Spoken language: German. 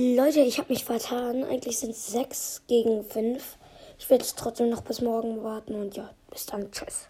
Leute, ich habe mich vertan. Eigentlich sind es 6 gegen 5. Ich werde trotzdem noch bis morgen warten und ja, bis dann. Tschüss.